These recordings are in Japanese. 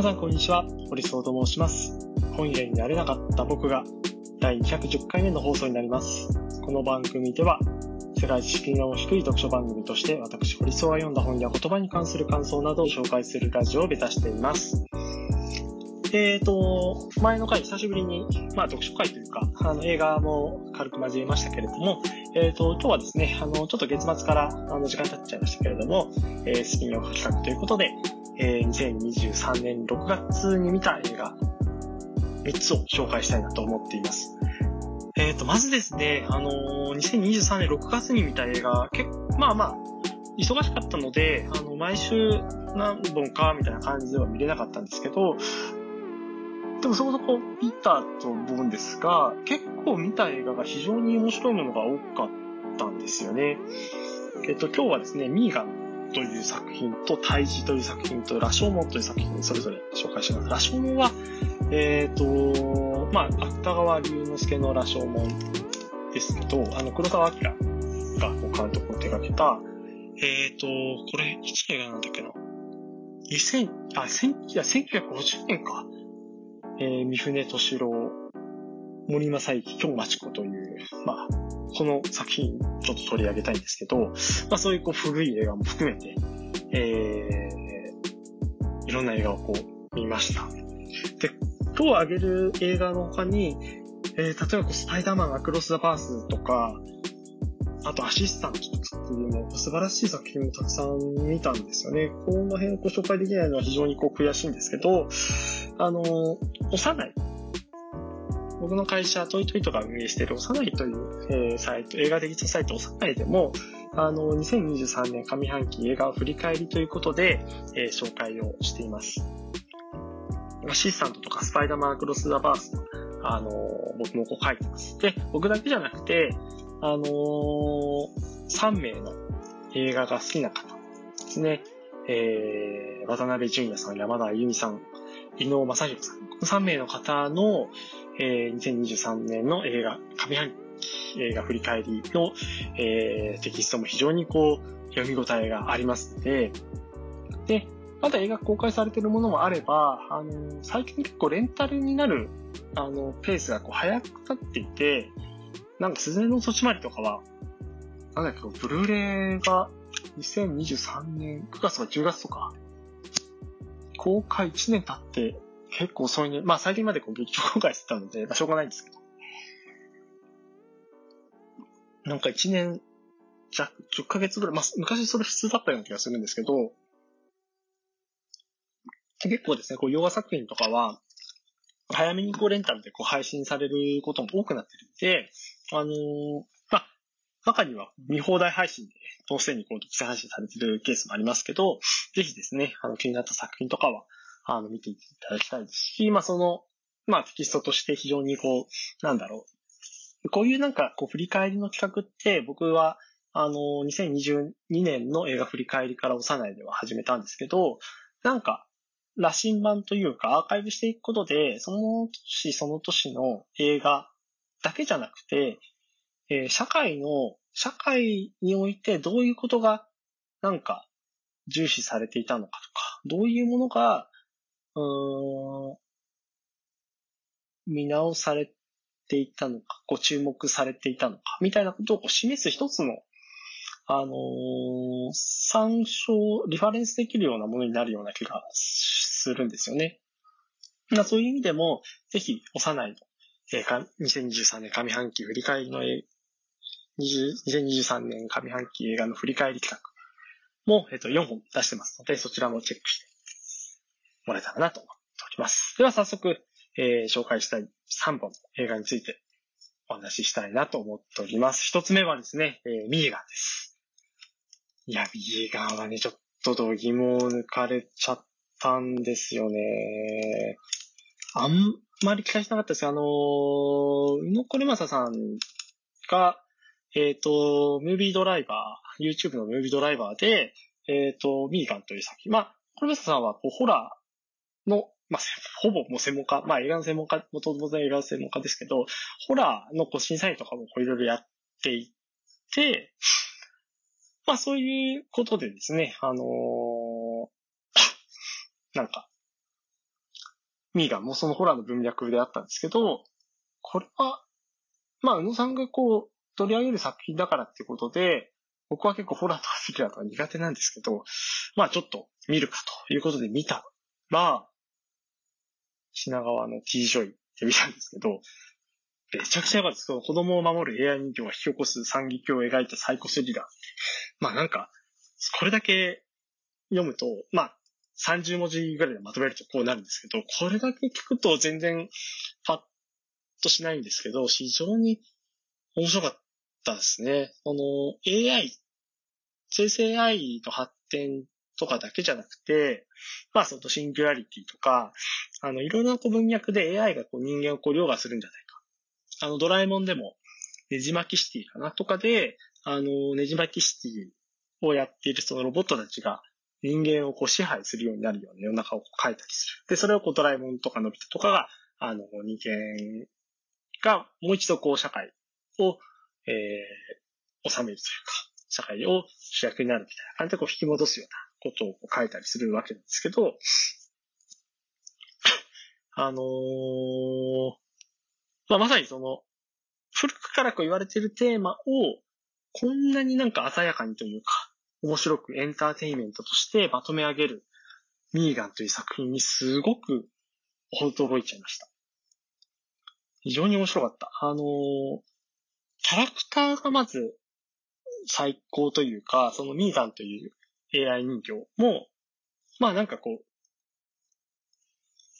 皆さんこんにちは、堀総と申します。本屋になれなかった僕が第210回目の放送になります。この番組では世界知識の低い読書番組として私堀総が読んだ本や言葉に関する感想などを紹介するラジオを目指しています。えーと、前の回久しぶりに、まあ読書会というか、あの映画も軽く交えましたけれども、えーと、今日はですね、あの、ちょっと月末からあの時間経っちゃいましたけれども、えー、スピンオフ企画ということで、えー、2023年6月に見た映画3つを紹介したいなと思っています。えっ、ー、と、まずですね、あのー、2023年6月に見た映画、結構、まあまあ、忙しかったので、あの、毎週何本かみたいな感じでは見れなかったんですけど、でもそこそこ見たと思うんですが、結構見た映画が非常に面白いものが多かったんですよね。えっ、と、今日はですね、ミーガンという作品と、胎児という作品と、羅生門という作品、それぞれ紹介します。羅生門は、えっ、と、まあ、芥川龍之介の羅生門ですけど、あの、黒澤明が監督を手掛けた、えっ、と、これ、いつの映画なんだっけな ?2000、あ、1950年か。えー、三船敏郎、森正幸、京町子という、まあ、この作品ちょっと取り上げたいんですけど、まあそういうこう古い映画も含めて、えー、いろんな映画をこう見ました。で、今日挙げる映画の他に、えー、例えばこうスパイダーマンアクロス・ザ・バースとか、あとアシスタントっていうの素晴らしい作品もたくさん見たんですよね。この辺ご紹介できないのは非常にこう悔しいんですけど、あの、幼い。僕の会社、トイトイとか運営している幼いという、えー、サイト、映画的なサイト幼いでも、あの、2023年上半期映画を振り返りということで、えー、紹介をしています。アシスタントとかスパイダーマンクロス・ザ・バースあの、僕もこう書いてます。で、僕だけじゃなくて、あのー、3名の映画が好きな方ですね。えー、渡辺淳也さん、山田あゆみさん、伊能正宏さん。この3名の方の、えー、2023年の映画、上半期映画振り返りの、えー、テキストも非常にこう、読み応えがありますので、で、まだ映画公開されているものもあれば、あの、最近結構レンタルになる、あの、ペースがこう早くなっていて、なんか、鈴の土地回りとかは、なんだっけ、ブルーレイが2023年9月とか10月とか、公開1年経って結構遅いね。まあ最近までこう劇場公開してたので、まあしょうがないんですけど。なんか1年弱、10ヶ月ぐらい、まあ昔それ普通だったような気がするんですけど、結構ですね、こう洋画作品とかは、早めにこうレンタルでこう配信されることも多くなってるんで、あのー、まあ、中には見放題配信で、当然にこう、独占配信されてるケースもありますけど、ぜひですね、あの、気になった作品とかは、あの、見ていただきたいですし、まあ、その、まあ、テキストとして非常にこう、なんだろう。こういうなんか、こう、振り返りの企画って、僕は、あの、2022年の映画振り返りから幼いでは始めたんですけど、なんか、羅針盤というかアーカイブしていくことで、その年その年の映画だけじゃなくて、えー、社会の、社会においてどういうことが、なんか、重視されていたのかとか、どういうものが、うん、見直されていたのか、ご注目されていたのか、みたいなことをこう示す一つの、あのー、参照、リファレンスできるようなものになるような気がするんですよね。まあ、そういう意味でも、ぜひ、幼いの、えー、2023年上半期振り返りの2023年上半期映画の振り返り企画も、えっと、4本出してますので、そちらもチェックしてもらえたらなと思っております。では早速、えー、紹介したい3本映画についてお話ししたいなと思っております。一つ目はですね、えー、ミーガンです。いや、ミーガンはね、ちょっと度肝を抜かれちゃったんですよね。あんまり期待しなかったですあのー、宇野これまささんが、えっ、ー、と、ムービードライバー、YouTube のムービードライバーで、えっ、ー、と、ミーガンという作品。まあ、これまささんはこうホラーの、まあ、ほぼもう専門家、まあ映画の専門家、もともと映画の専門家ですけど、ホラーのこう審査員とかもこういろいろやっていて、まあそういうことでですね、あのー、なんか、ミーガンもそのホラーの文脈であったんですけど、これは、まあ、宇野さんがこう、取り上げる作品だからっていうことで、僕は結構ホラーとかスリラーとか苦手なんですけど、まあちょっと見るかということで見たら、品川の T ジョイって見たんですけど、めちゃくちゃ良かったです。その子供を守る AI 人形が引き起こす惨劇を描いたサイコスリラー。まあなんか、これだけ読むと、まあ30文字ぐらいでまとめるとこうなるんですけど、これだけ聞くと全然パッとしないんですけど、非常に面白かったですね。この AI、生成 AI の発展とかだけじゃなくて、まあそのシンギュラリティとか、あの、いろんなこう文脈で AI がこう人間をこう凌駕するんじゃないか。あの、ドラえもんでも、ネジ巻きシティかなとかで、あの、ネジ巻きシティをやっているそのロボットたちが人間をこう支配するようになるような世の中をこう変えたりする。で、それをこうドラえもんとかのび太とかが、あの、人間がもう一度こう社会を、えー、収めるというか、社会を主役になるみたいな感じでこう引き戻すようなことを書いたりするわけなんですけど、あのー、まあ、まさにその、古くからこう言われているテーマを、こんなになんか鮮やかにというか、面白くエンターテインメントとしてまとめ上げるミーガンという作品にすごく驚いちゃいました。非常に面白かった。あのー、キャラクターがまず最高というか、そのミーガンという AI 人形も、まあなんかこう、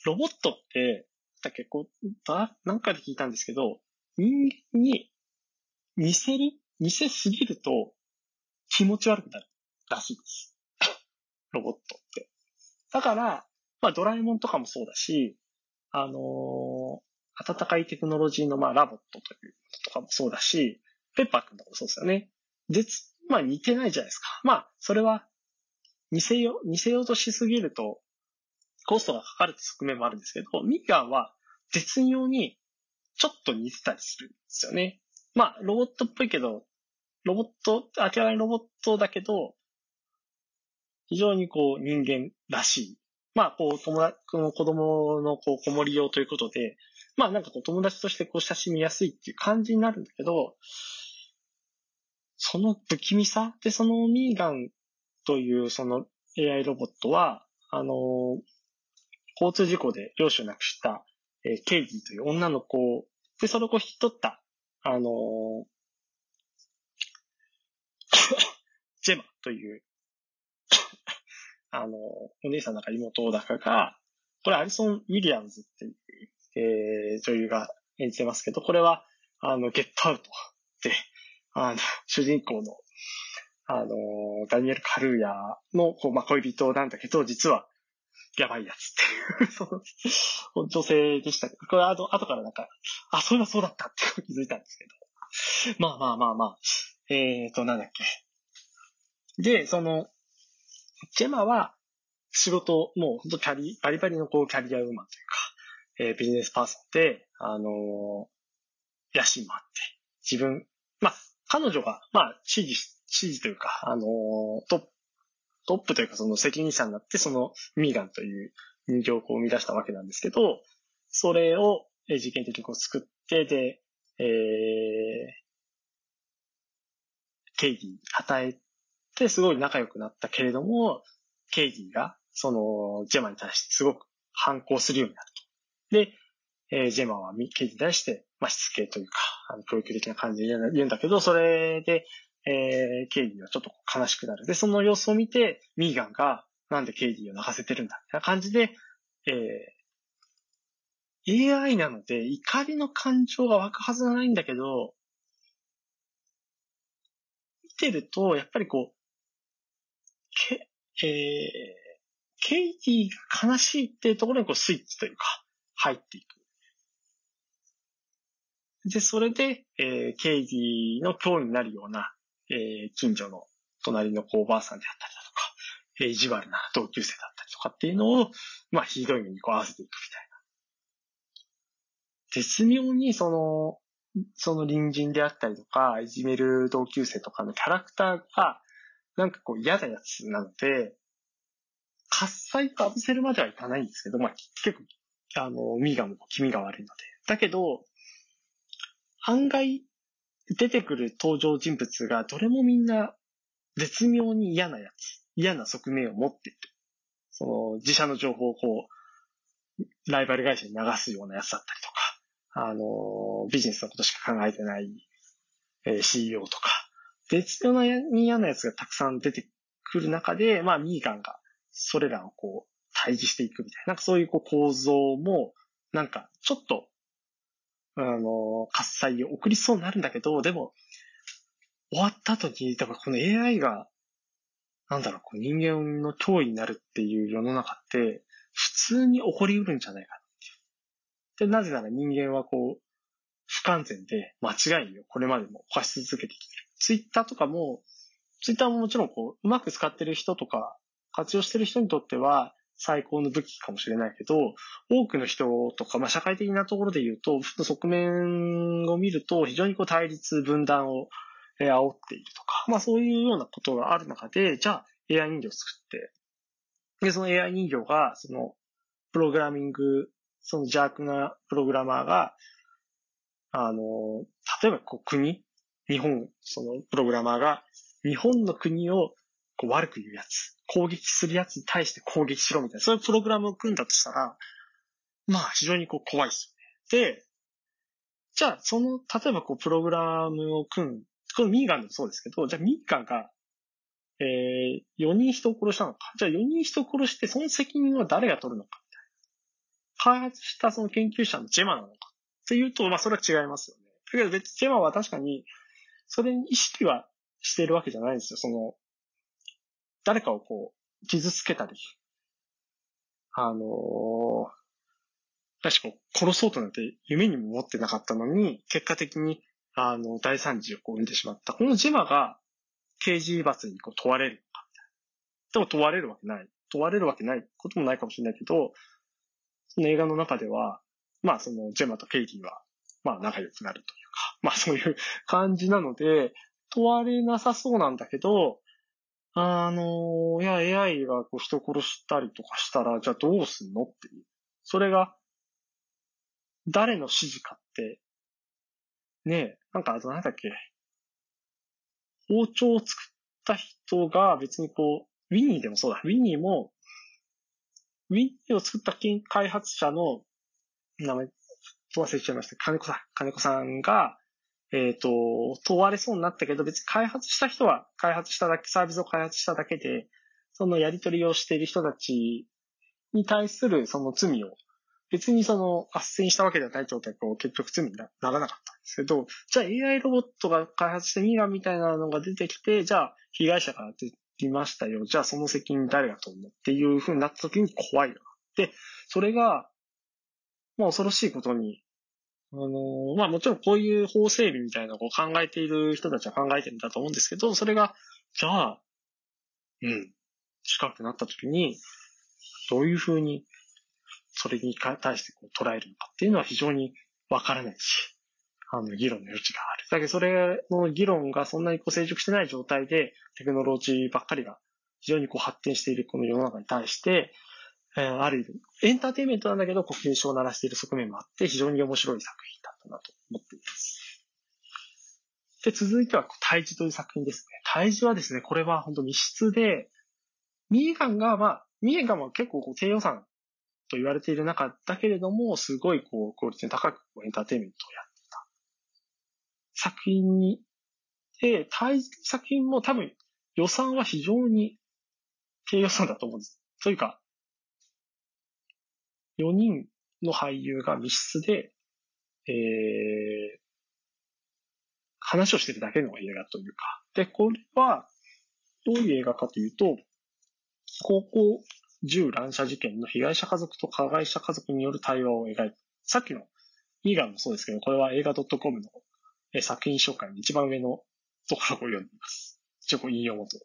ロボットって、だ結構、だ、なんかで聞いたんですけど、人間に似せる似せすぎると気持ち悪くなるらしいです。ロボットって。だから、まあドラえもんとかもそうだし、あのー、温かいテクノロジーのまあラボットというとかもそうだし、ペッパーくんとかもそうですよね。で、まあ似てないじゃないですか。まあ、それは似せよう、似せようとしすぎると、コストがかかるって側面もあるんですけど、ミーガンは絶妙にちょっと似てたりするんですよね。まあ、ロボットっぽいけど、ロボット、明らかにロボットだけど、非常にこう人間らしい。まあ、こう友達、この子供のこう子守用ということで、まあなんかこう友達としてこう親しみやすいっていう感じになるんだけど、その不気味さで、そのミーガンというその AI ロボットは、あの、交通事故で両親を亡くした、えー、ケイディという女の子をで、それを引き取った、あの ジェマというあの、お姉さんなんか妹だかが、これアリソン・ウィリアムズっていう、えー、女優が演じてますけど、これは、あの、ゲットアウトで、あの、主人公のあの、ダニエル・カルーヤの、こう、まあ、恋人なんだけど、実は、やばいやつっていう、その、女性でしたけど、これ後、後からなんか、あ、そういえばそうだったって気づいたんですけど。まあまあまあまあ、えーと、なんだっけ。で、その、ジェマは、仕事、もう本当キャリ、バリバリのこう、キャリアウーマンというか、えー、ビジネスパーソンで、あのー、野心もあって、自分、まあ、彼女が、まあ、指示指示というか、あのトトップというかその責任者になって、そのミーガンという人形を生み出したわけなんですけど、それを実験的にこう作って、で、えー、ケイディ与えてすごい仲良くなったけれども、ケイディがそのジェマに対してすごく反抗するようになると。で、えー、ジェマはケイディに対して、まあ、しつけというか、あの教育的な感じで言うんだけど、それで、えー、ケイディはちょっと悲しくなる。で、その様子を見て、ミーガンが、なんでケイディを泣かせてるんだみたいな感じで、えー、AI なので怒りの感情が湧くはずがないんだけど、見てると、やっぱりこう、け、えー、ケイディが悲しいっていうところにこうスイッチというか、入っていく。で、それで、えー、ケイディの脅威になるような、えー、近所の隣のおばあさんであったりだとか、えー、意地悪な同級生だったりとかっていうのを、まあ、ひどい目にこう合わせていくみたいな。絶妙にその、その隣人であったりとか、いじめる同級生とかのキャラクターが、なんかこう嫌なやつなので、喝采と浴せるまではいかないんですけど、まあ結構あの、ミーガンも気味が悪いので。だけど、案外、出てくる登場人物がどれもみんな絶妙に嫌なやつ、嫌な側面を持っている。その自社の情報をこう、ライバル会社に流すようなやつだったりとか、あの、ビジネスのことしか考えてない、CEO とか、絶妙に嫌なやつがたくさん出てくる中で、まあ、ミーガンがそれらをこう、対峙していくみたいな、なんかそういうこう構造も、なんかちょっとあの、喝采を送りそうになるんだけど、でも、終わった後に、だからこの AI が、なんだろう、こう人間の脅威になるっていう世の中って、普通に起こりうるんじゃないかっていう。で、なぜなら人間はこう、不完全で間違いをこれまでも犯し続けてきてる。ツイッターとかも、ツイッターももちろんこう、うまく使ってる人とか、活用してる人にとっては、最高の武器かもしれないけど、多くの人とか、まあ、社会的なところで言うと、側面を見ると、非常にこう対立、分断を、煽っているとか、まあそういうようなことがある中で、じゃあ AI 人形を作って、で、その AI 人形が、その、プログラミング、その邪悪なプログラマーが、あの、例えばこう国、日本、そのプログラマーが、日本の国をこう悪く言うやつ、攻撃するやつに対して攻撃しろみたいな、そういうプログラムを組んだとしたら、まあ非常にこう怖いですよね。で、じゃあその、例えばこうプログラムを組む、このミーガンでもそうですけど、じゃあミーガンが、えー、4人人を殺したのか。じゃあ4人人を殺してその責任は誰が取るのかみたいな。開発したその研究者のジェマなのか。っていうと、まあそれは違いますよね。だけど別にジェマは確かに、それに意識はしてるわけじゃないんですよ。その、誰かをこう、傷つけたり、あのー、確か殺そうとなんて夢にも思ってなかったのに、結果的に、あの、大惨事をこう生んでしまった。このジェマが刑事罰にこう問われるのかみたいなでも問われるわけない。問われるわけないこともないかもしれないけど、その映画の中では、まあそのジェマとケイティは、まあ仲良くなるというか、まあそういう感じなので、問われなさそうなんだけど、あの、いや、AI がこう人殺したりとかしたら、じゃあどうすんのっていう。それが、誰の指示かって、ねえ、なんか、あとなんだっけ。包丁を作った人が別にこう、ウィニーでもそうだ。ウィニーも、ウィニーを作った開発者の名前、忘れちゃいました。金子さん。金子さんが、えっ、ー、と、問われそうになったけど、別に開発した人は開発しただけ、サービスを開発しただけで、そのやり取りをしている人たちに対するその罪を、別にその、斡旋したわけではない状態を結局罪にならなかったんですけど、じゃあ AI ロボットが開発してミラーみたいなのが出てきて、じゃあ被害者から出てましたよ。じゃあその責任誰が取るのっていう風になった時に怖いよ。で、それが、まあ恐ろしいことに、あの、まあもちろんこういう法整備みたいなのを考えている人たちは考えてるんだと思うんですけど、それが、じゃあ、うん、近くなった時に、どういうふうに、それに対してこう捉えるのかっていうのは非常にわからないし、あの、議論の余地がある。だけどそれの議論がそんなにこう成熟してない状態で、テクノロジーばっかりが非常にこう発展しているこの世の中に対して、えー、ある意味、エンターテイメントなんだけど、こう、警鐘を鳴らしている側面もあって、非常に面白い作品だったなと思っています。で、続いては、対峙という作品ですね。対峙はですね、これは本当密室で、ミーガンが、まあ、ミーガンは結構こう低予算と言われている中だけれども、すごいこう、クオリティの高くこうエンターテイメントをやっていた作品に、で、対峙作品も多分予算は非常に低予算だと思うんです。というか、4人の俳優が密室で、えー、話をしてるだけの映画というか。で、これは、どういう映画かというと、高校銃乱射事件の被害者家族と加害者家族による対話を描いた。さっきのイーガンもそうですけど、これは映画 .com の作品紹介の一番上のところを読んでいます。一応引用元。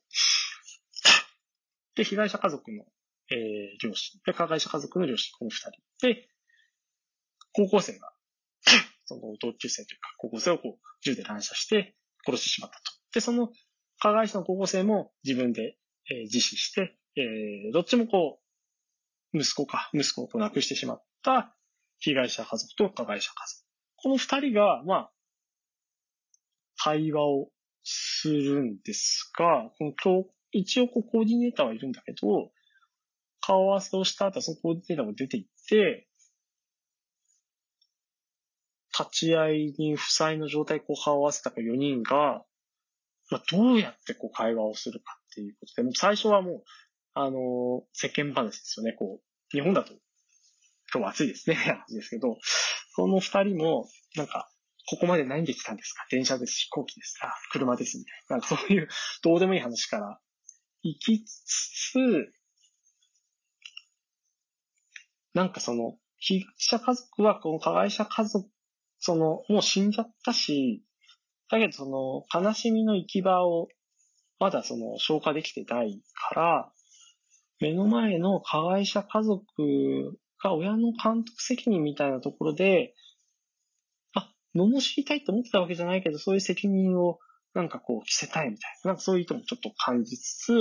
で、被害者家族のえー、両親。で、加害者家族の両親、この二人。で、高校生が、その同級生というか、高校生をこう、銃で乱射して殺してしまったと。で、その加害者の高校生も自分で、えー、自死して、えー、どっちもこう、息子か、息子をこう亡くしてしまった被害者家族と加害者家族。この二人が、まあ、会話をするんですが、この一応こうコーディネーターはいるんだけど、顔合わせをした後、そのコーディネーターも出て行って、立ち会いに負債の状態こう顔合わせた4人が、まあ、どうやってこう会話をするかっていうことで、もう最初はもう、あの、世間話ですよね。こう、日本だと、今日は暑いですね、話ですけど、その二人も、なんか、ここまで何で来たんですか？電車です、飛行機ですか車です、みたいな。なんかそういう、どうでもいい話から行きつつ、なんかその、被害者家族はこの加害者家族その、もう死んじゃったし、だけどその、悲しみの行き場を、まだその、消化できてないから、目の前の加害者家族が親の監督責任みたいなところで、あ、罵りたいって思ってたわけじゃないけど、そういう責任をなんかこう着せたいみたいな、なんかそういう意図もちょっと感じつつ、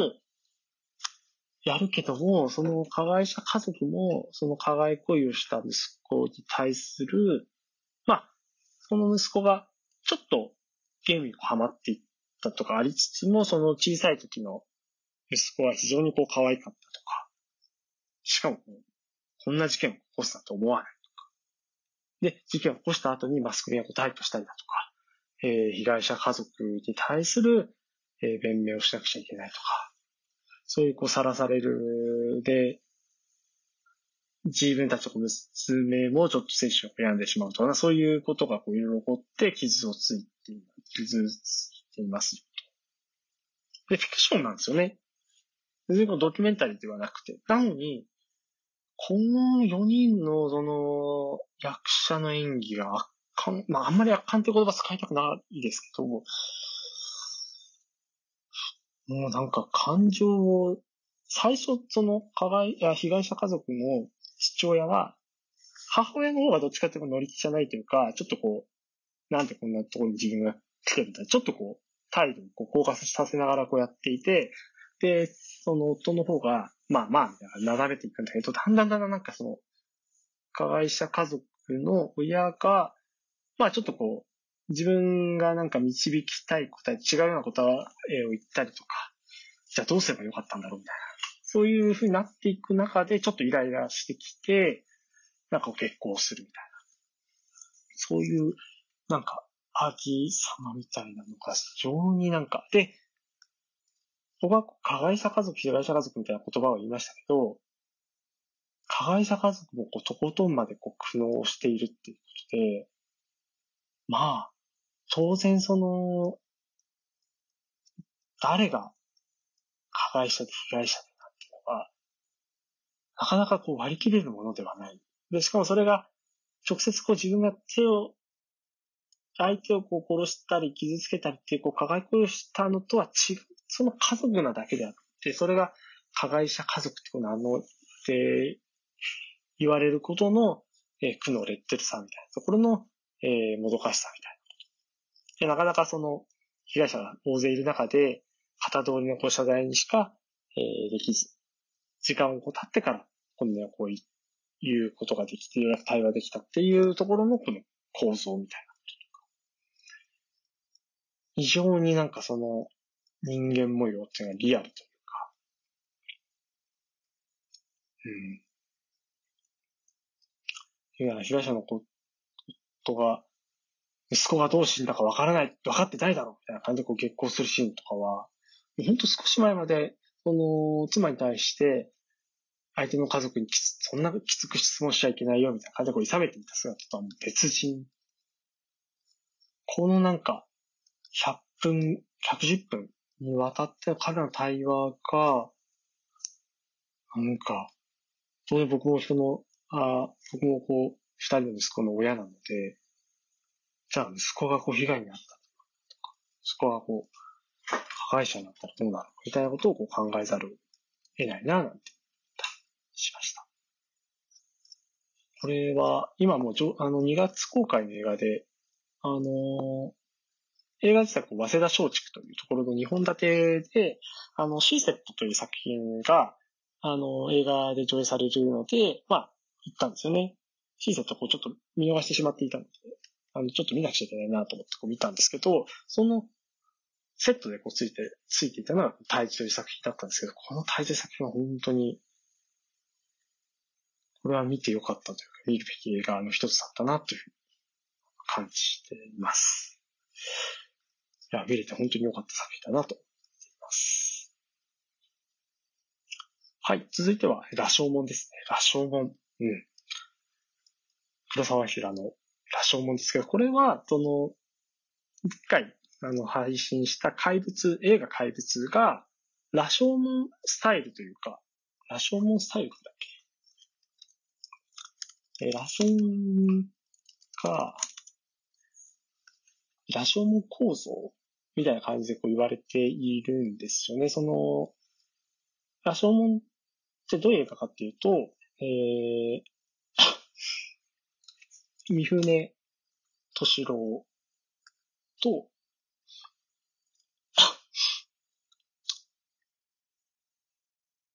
やるけども、その加害者家族も、その加害行為をした息子に対する、まあ、その息子がちょっとゲームにハマっていったとかありつつも、その小さい時の息子は非常にこう可愛かったとか、しかもこんな事件を起こすなと思わないとか、で、事件を起こした後にマスコミがタイプしたりだとか、えー、被害者家族に対する、えー、弁明をしなくちゃいけないとか、そういうこうさらされるで、自分たちの娘もちょっと接種を選んでしまうとか、そういうことがこういろいろ起こって傷をついて、傷ついています。で、フィクションなんですよね。全然ドキュメンタリーではなくて。なのに、この4人のその役者の演技が圧巻、まああんまり圧巻って言葉使いたくないですけど、もうなんか感情を、最初その加害、や被害者家族の父親は、母親の方がどっちかっていうと乗り気じゃないというか、ちょっとこう、なんでこんなところに自分が来てるんだちょっとこう、態度をこう硬化させながらこうやっていて、で、その夫の方が、まあまあ、みたいな、なだめていくんだけど、だんだんだんだんなんかその、加害者家族の親が、まあちょっとこう、自分がなんか導きたい答え、違うような答えを言ったりとか、じゃあどうすればよかったんだろうみたいな。そういう風になっていく中で、ちょっとイライラしてきて、なんか結婚するみたいな。そういう、なんか、アギ様みたいなのが非常になんか、で、僕は加害者家族、被害者家族みたいな言葉を言いましたけど、加害者家族もこうとことんまでこう苦悩しているっていうことで、まあ、当然その、誰が加害者で被害者でなっていうのは、なかなかこう割り切れるものではない。で、しかもそれが直接こう自分が手を、相手をこう殺したり傷つけたりっていうこう加害行為をしたのとは違う、その家族なだけであって、それが加害者家族ってこのあの、って言われることの、えー、苦のレッテルさみたいなところの、えー、もどかしさみたいな。でなかなかその、被害者が大勢いる中で、片通りのこう謝罪にしか、えー、できず、時間をこう経ってから、本音をこう言うことができて、対話できたっていうところのこの構造みたいなこととか。非常になんかその人間模様っていうのはリアルというか、うん。被害者のことが、息子がどう死んだかわからない、分かってないだろうみたいな感じでこう激高するシーンとかは、ほんと少し前まで、その、妻に対して、相手の家族にきつ、そんなきつく質問しちゃいけないよみたいな感じでこう、いさめていた姿とはもう別人。このなんか、100分、110分にわたって彼の対話が、なんか、当然僕もその、ああ僕もこう、二人の息子の親なので、じゃあ息子がこう被害に遭ったとか、息子がこう、加害者になったらどうなるかみたいなことをこう考えざるを得ないな、なんてしました。これは、今もうあの、2月公開の映画で、あのー、映画自体は早稲田松竹というところの2本立てで、あの、シーセットという作品が、あの、映画で上映されるので、まあ、行ったんですよね。小さいとこうちょっと見逃してしまっていたので、あの、ちょっと見なくちゃいけないなと思ってこう見たんですけど、そのセットでこうついて、ついていたのが大樹という作品だったんですけど、この大樹作品は本当に、これは見てよかったというか、見るべき映画の一つだったなというふうに感じています。いや、見れて本当に良かった作品だなと思っています。はい、続いては、羅生門ですね。羅生門。うん。黒沢平の羅生門ですけど、これは、その、一回、あの、配信した怪物、映画怪物が、羅生門スタイルというか、羅生門スタイルだっけ？え、羅生門が、羅生門構造みたいな感じでこう言われているんですよね。その、羅生門ってどういう映画かっていうと、えー、三船敏郎と、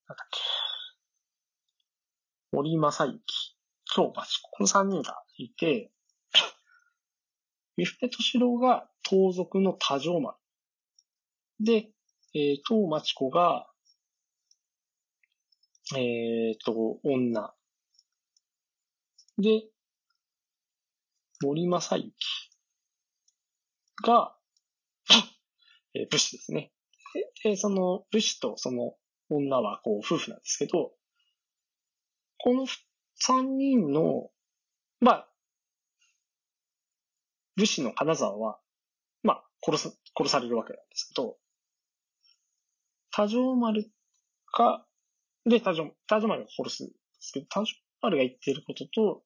なんだっけ、森正幸、京町この三人がいて、三船敏郎が盗賊の多条丸。で、えー、東町子が、えっ、ー、と、女。で、森正幸が、えー、武士ですね。で、その武士とその女はこう夫婦なんですけど、この三人の、まあ、武士の金沢は、まあ、殺す、殺されるわけなんですけど、多条丸が、で、多条、多条丸が殺すんですけど、多条丸が言ってることと、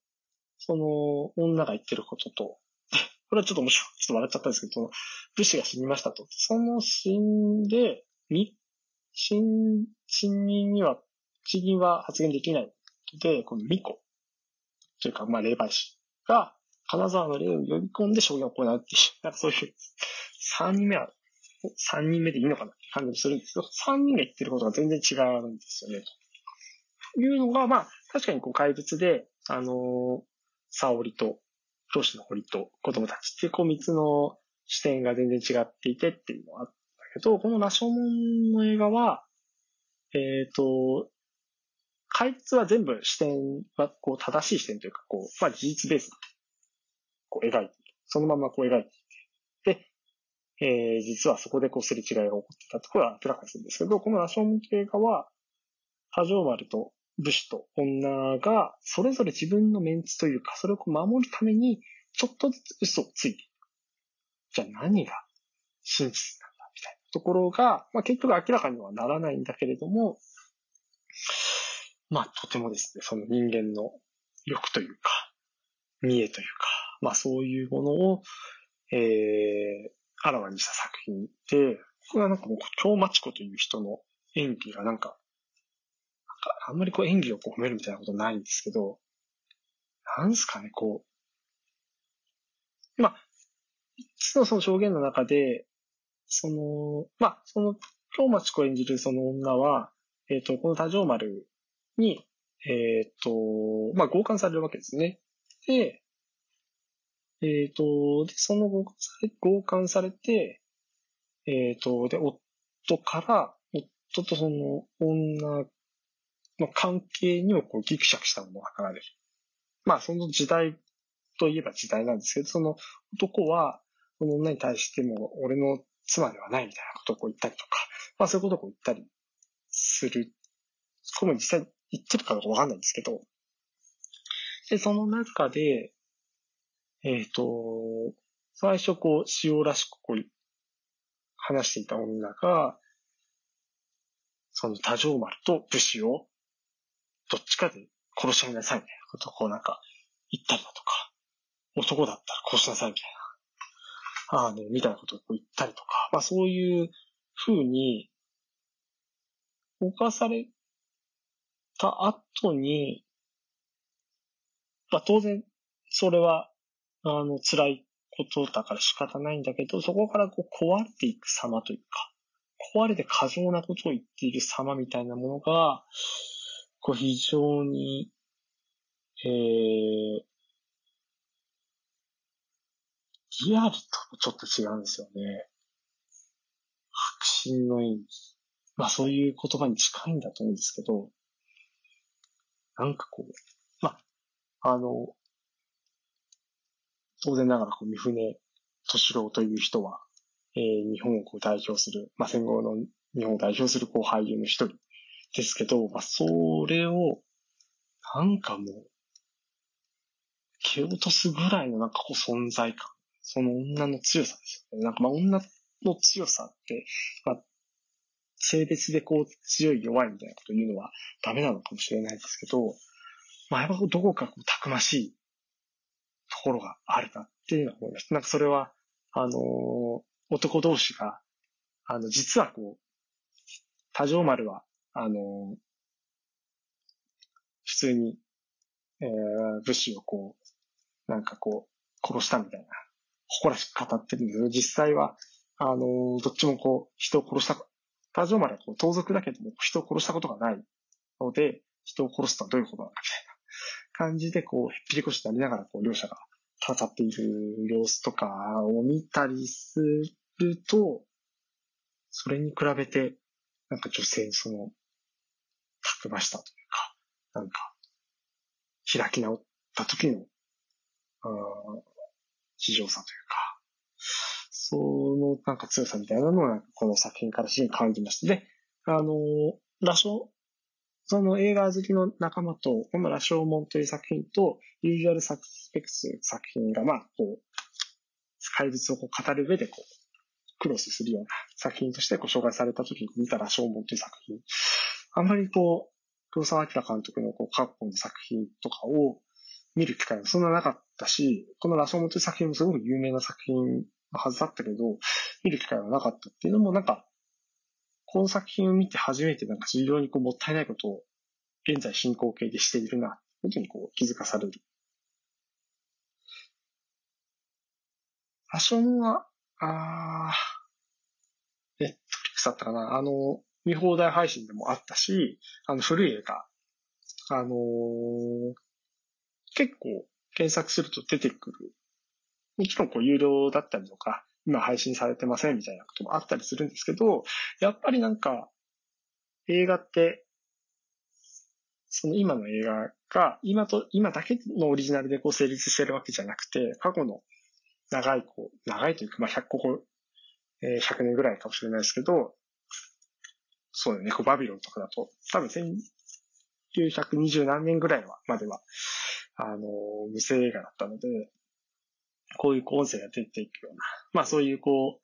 その、女が言ってることと、これはちょっと面白い。ちょっと笑っちゃったんですけど、武士が死にましたと。その死んで、み、死ん、死人には、死人は発言できないで、この巫女というか、まあ、霊媒師が、金沢の霊を呼び込んで証言を行うっていう、なんかそういう、三人目は、三人目でいいのかなって感じもするんですけど、三人が言ってることが全然違うんですよね、というのが、まあ、確かにこう怪物で、あのー、沙織と、教師の堀と子供たちっていう、こう三つの視点が全然違っていてっていうのはあったけど、この羅生門の映画は、えっ、ー、と、怪物は全部視点は、こう、正しい視点というか、こう、まあ、事実ベースでこう描いている。そのままこう描いていて、で、えー、実はそこでこうすれ違いが起こってたところは明らかにするんですけど、この羅生門映画は、波状丸と武士と女が、それぞれ自分のメンツというか、それを守るために、ちょっとずつ嘘をついていく。じゃあ何が真実なんだ？みたいなところが、まあ結局明らかにはならないんだけれども、まあとてもですね、その人間の欲というか、見栄というか、まあそういうものを、えー、あらわにした作品で、これはなんかもう、京町子という人の演技がなんか、あんまりこう演技をこう褒めるみたいなことないんですけど、なんすかね、こう、まあ、つのその証言の中で、その、まあ、その、京町子演じるその女は、えっ、ー、と、この多条丸に、えっ、ー、と、まあ、強姦されるわけですね。で、えっ、ー、と、で、その強姦され、強姦されて、えっ、と、で、夫から、夫とその女の関係にもこうギクシャクしたものが流れる。まあ、その時代といえば時代なんですけど、その男は、その女に対しても、俺の妻ではないみたいなことをこう言ったりとか、まあそういうことをこう言ったりする。これも実際言ってるかどうかわかんないんですけど、で、その中で、えっ、ー、と、最初こう、塩らしくこう、話していた女が、その多条丸と武士を、どっちかで殺し合いなさいみたいなことをこうなんか言ったりだとか、男だったら殺しなさいみたいな、ああね、みたいなことをこう言ったりとか、まあそういう風に、犯された後に、まあ当然、それはあの、辛いことだから仕方ないんだけど、そこからこう壊れていく様というか、壊れて過剰なことを言っている様みたいなものが、こう非常に、えー、リアルとちょっと違うんですよね。迫真の演技。まあそういう言葉に近いんだと思うんですけど、なんかこう、まあ、あの、当然ながらこう三船敏郎という人は、えー、日本をこう代表する、まあ戦後の日本を代表するこう俳優の一人ですけど、まあそれを、なんかもう、蹴落とすぐらいのなんかこう存在感。その女の強さですよね。なんかまあ女の強さって、まあ、性別でこう強い弱いみたいなこと言うのはダメなのかもしれないですけど、まあやっぱどこかこうたくましいところがあるなっていうのは思います。なんかそれは、あの、男同士が、あの、実はこう、多条丸は、あの、普通に、えー、武士をこう、なんかこう、殺したみたいな、誇らしく語ってるんですけど、実際は、あの、どっちもこう、人を殺した、多条丸はこう、盗賊だけども、人を殺したことがないので、人を殺すとはどういうことなのかみたいな。感じで、こう、へっぴり腰になりながら、こう、両者が戦っている様子とかを見たりすると、それに比べて、なんか女性その、たくましさというか、なんか、開き直った時の、非常さというか、そのなんか強さみたいなのをこの作品から非常に感じました。で、あの、ラショその映画好きの仲間と、この羅生門という作品と、ユージュアルサクスペクス作品が、まあ、こう、怪物をこう語る上で、こう、クロスするような作品としてご紹介された時に見た羅生門という作品。あまりこう、黒沢明監督のこう過去の作品とかを見る機会はそんななかったし、この羅生門という作品もすごく有名な作品のはずだったけど、見る機会はなかったっていうのもなんか、この作品を見て初めてなんか非常にこうもったいないことを現在進行形でしているな、ことにこう気づかされる。ファッションは、あー、ネットフリックスだったかなあの、見放題配信でもあったし、あの古い映画、あのー、結構検索すると出てくる。もちろんこう有料だったりとか、今配信されてませんみたいなこともあったりするんですけど、やっぱりなんか、映画って、その今の映画が、今と、今だけのオリジナルでこう成立してるわけじゃなくて、過去の長い、こう、長いというか、まあ、100、ここ、えー、100年ぐらいかもしれないですけど、そうだよね、こうバビロンとかだと、多分1920何年ぐらいは、までは、あの、無声映画だったので、こういう音声が出ていくような、まあそういうこう、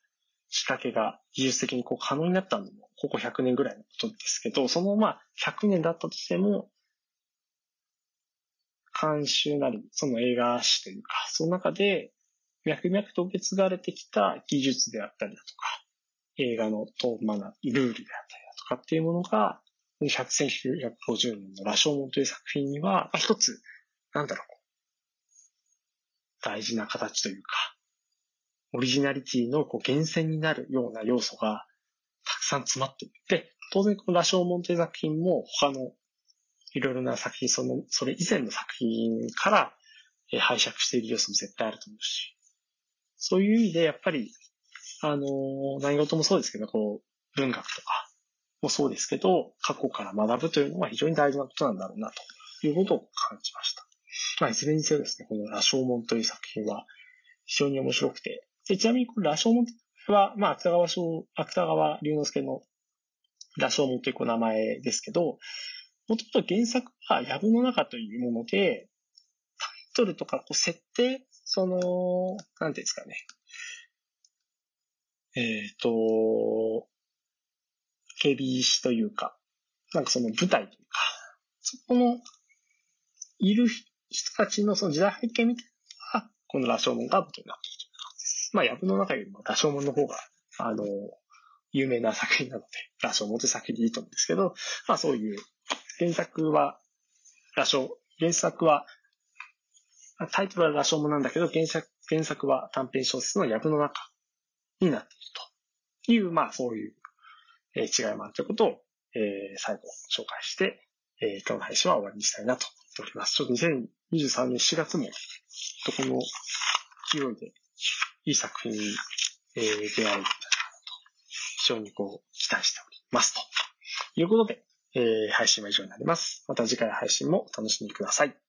仕掛けが技術的にこう可能になったのも、ここ100年ぐらいのことですけど、そのまあ100年だったとしても、監修なり、その映画史というか、その中で、脈々と受け継がれてきた技術であったりだとか、映画のと、まあ、ルールであったりだかっていうものが、1950年の羅生門という作品には、一つ、なんだろう、大事な形というか、オリジナリティのこう源泉になるような要素がたくさん詰まっていて、当然この羅生門という作品も他のいろいろな作品、その、それ以前の作品から、拝借している要素も絶対あると思うし、そういう意味でやっぱり、あの、何事もそうですけど、こう、文学とかもそうですけど、過去から学ぶというのは非常に大事なことなんだろうな、ということを感じました。まあ、いずれにせよですね、この羅生門という作品は非常に面白くて、でちなみにこれ羅生門は、まあ、芥川賞、芥川龍之介の羅生門という名前ですけど、もともと原作は藪の中というもので、タイトルとかこう設定、その、なんていうんですかね。えっ、ー、と、警備士というか、なんかその舞台というか、そこの、いる人たちのその時代背景みたいなのが、この羅生門が元になっているという。まあ、藪の中よりも羅生門の方が、あの、有名な作品なので、羅生門という作品でいいと思うんですけど、まあそういう、原作は、羅生、原作は、タイトルは羅生門なんだけど、原作、原作は短編小説の藪の中になっているという、まあそういう、え、違いもあるということを、えー、最後紹介して、えー、今日の配信は終わりにしたいなと思っております。ちょっと2023年4月も、とこの勢いでいい作品に、えー、出会えるんじゃなと、非常にこう、期待しております。ということで、えー、配信は以上になります。また次回の配信もお楽しみください。